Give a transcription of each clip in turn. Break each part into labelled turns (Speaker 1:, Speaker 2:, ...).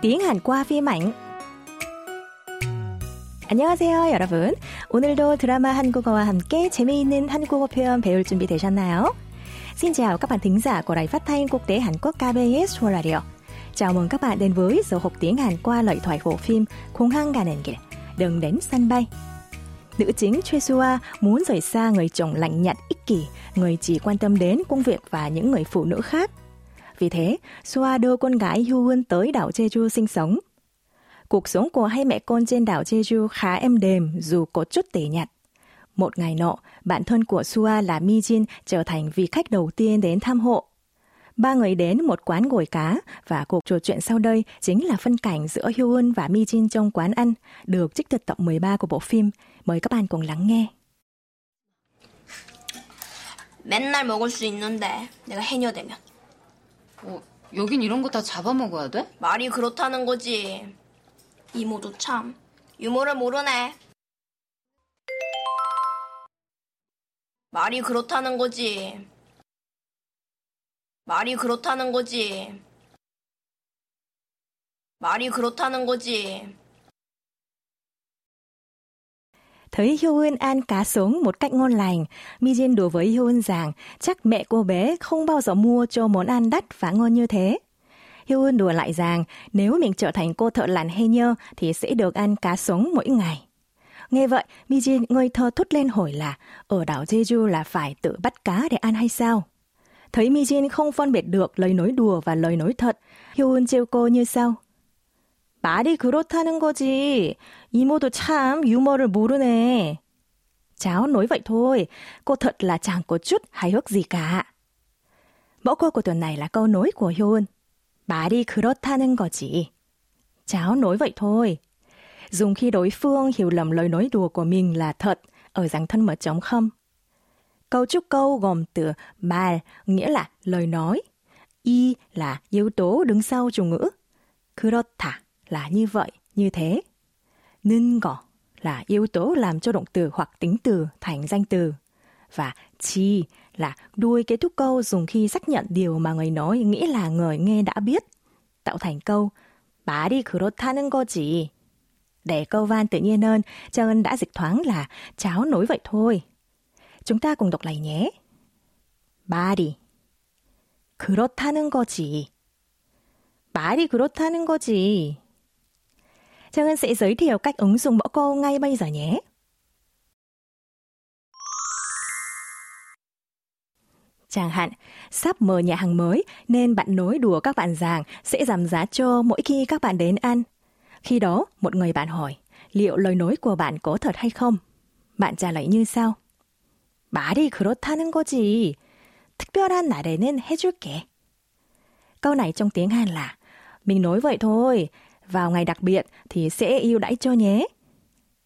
Speaker 1: tiếng Hàn qua phim ảnh. 안녕하세요, 여러분. 오늘도 드라마 한국어와 함께 재미있는 한국어 표현 배울 준비 되셨나요? Xin chào các bạn thính giả của Đài Phát thanh Quốc tế Hàn Quốc KBS World Radio. Chào mừng các bạn đến với giờ học tiếng Hàn qua lời thoại của phim Khung hăng 가는 길, đừng đến sân bay. Nữ chính Choi Sua muốn rời xa người chồng lạnh nhạt ích kỷ, người chỉ quan tâm đến công việc và những người phụ nữ khác. Vì thế, Sua đưa con gái Hyun tới đảo Jeju sinh sống. Cuộc sống của hai mẹ con trên đảo Jeju khá êm đềm dù có chút tẻ nhạt. Một ngày nọ, bạn thân của Sua là Mi Jin trở thành vị khách đầu tiên đến thăm hộ. Ba người đến một quán gồi cá và cuộc trò chuyện sau đây chính là phân cảnh giữa Hyun và Mi Jin trong quán ăn, được trích từ tập 13 của bộ phim. Mời các bạn cùng lắng nghe.
Speaker 2: 맨날 먹을 수 있는데 내가 해녀되면
Speaker 3: 어, 여긴 이런 거 다 잡아먹어야 돼?
Speaker 2: 말이 그렇다는 거지. 이모도 참 유머를 모르네. 말이 그렇다는 거지. 말이 그렇다는 거지. 말이 그렇다는 거지.
Speaker 1: Thấy Hyun ăn cá sống một cách ngon lành, Mi Jin đùa với Hyun rằng chắc mẹ cô bé không bao giờ mua cho món ăn đắt và ngon như thế. Hyun đùa lại rằng nếu mình trở thành cô thợ lặn hay nhơ thì sẽ được ăn cá sống mỗi ngày. Nghe vậy, Mi Jin ngây thơ thốt lên hỏi là ở đảo Jeju là phải tự bắt cá để ăn hay sao? Thấy Mi Jin không phân biệt được lời nói đùa và lời nói thật, Hyun trêu cô như sau. 말이 그렇다는 거지. 이모도 참 유머를 모르네. Cháu nói vậy thôi, cô thật là chẳng có chút hài hước gì cả. Mẫu câu của tuần này là câu nói của Hyun. 말이 그렇다는 거지. Cháu nói vậy thôi. Dùng khi đối phương hiểu lầm lời nói đùa của mình là thật ở dạng thân mở trống không. Câu trúc câu gồm từ 말 nghĩa là lời nói, y là yếu tố đứng sau chủ ngữ, 그렇다 là như vậy, như thế. Nưng gỏ là yếu tố làm cho động từ hoặc tính từ thành danh từ. Và chi là đuôi kết thúc câu dùng khi xác nhận điều mà người nói nghĩ là người nghe đã biết, tạo thành câu 말이 그렇다는 거지. Để câu van tự nhiên hơn, Trân đã dịch thoáng là cháu nói vậy thôi. Chúng ta cùng đọc lại nhé. 말이 그렇다는 거지. 말이 그렇다는 거지. Trang Ân sẽ giới thiệu cách ứng dụng mẫu câu ngay bây giờ nhé. Chẳng hạn, sắp mở nhà hàng mới nên bạn nói đùa các bạn rằng sẽ giảm giá cho mỗi khi các bạn đến ăn. Khi đó, một người bạn hỏi, liệu lời nói của bạn có thật hay không? Bạn trả lời như sau. 말이 그렇다는 거지. 특별한 날에는 해줄게. Câu này trong tiếng Hàn là Mình nói vậy thôi, vào ngày đặc biệt thì sẽ yêu đãi cho nhé.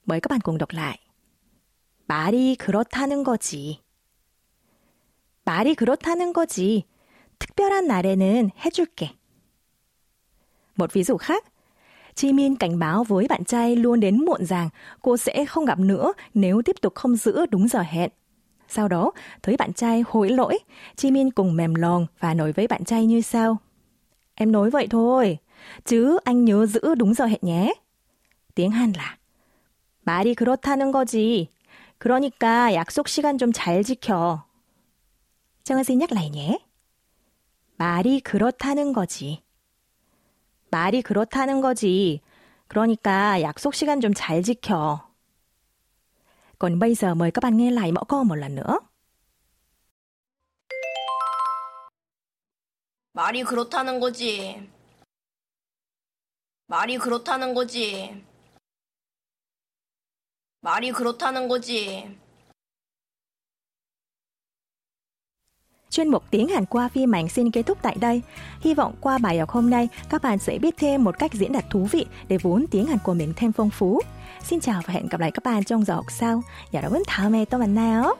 Speaker 1: Mời các bạn cùng đọc lại. 말이 그렇다는 거지. 말이 그렇다는 거지. 특별한 날에는 해줄게. Một ví dụ khác, Chi Min cảnh báo với bạn trai luôn đến muộn rằng cô sẽ không gặp nữa nếu tiếp tục không giữ đúng giờ hẹn. Sau đó, thấy bạn trai hối lỗi, Chi Min cùng mềm lòng và nói với bạn trai như sau. Em nói vậy thôi, chứ anh nhớ giữ đúng giờ hẹn nhé. tiếng Hàn là 말이 그렇다는 거지. 그러니까 약속 시간 좀 잘 지켜. 정은 씨 nhắc lại nhé. 말이 그렇다는 거지. 말이 그렇다는 거지. 그러니까 약속 시간 좀 잘 지켜. Còn bây giờ mời các bạn nghe lại mẫu câu một lần nữa.
Speaker 2: 말이 그렇다는 거지. 말이 그렇다는 거지. 말이 그렇다는 거지.
Speaker 1: Chuyên mục tiếng Hàn qua phim ảnh xin kết thúc tại đây. Hy vọng qua bài học hôm nay, các bạn sẽ biết thêm một cách diễn đạt thú vị để vốn tiếng Hàn của mình thêm phong phú. Xin chào và hẹn gặp lại các bạn trong giờ học sau. 여러분 다음에 또 만나요.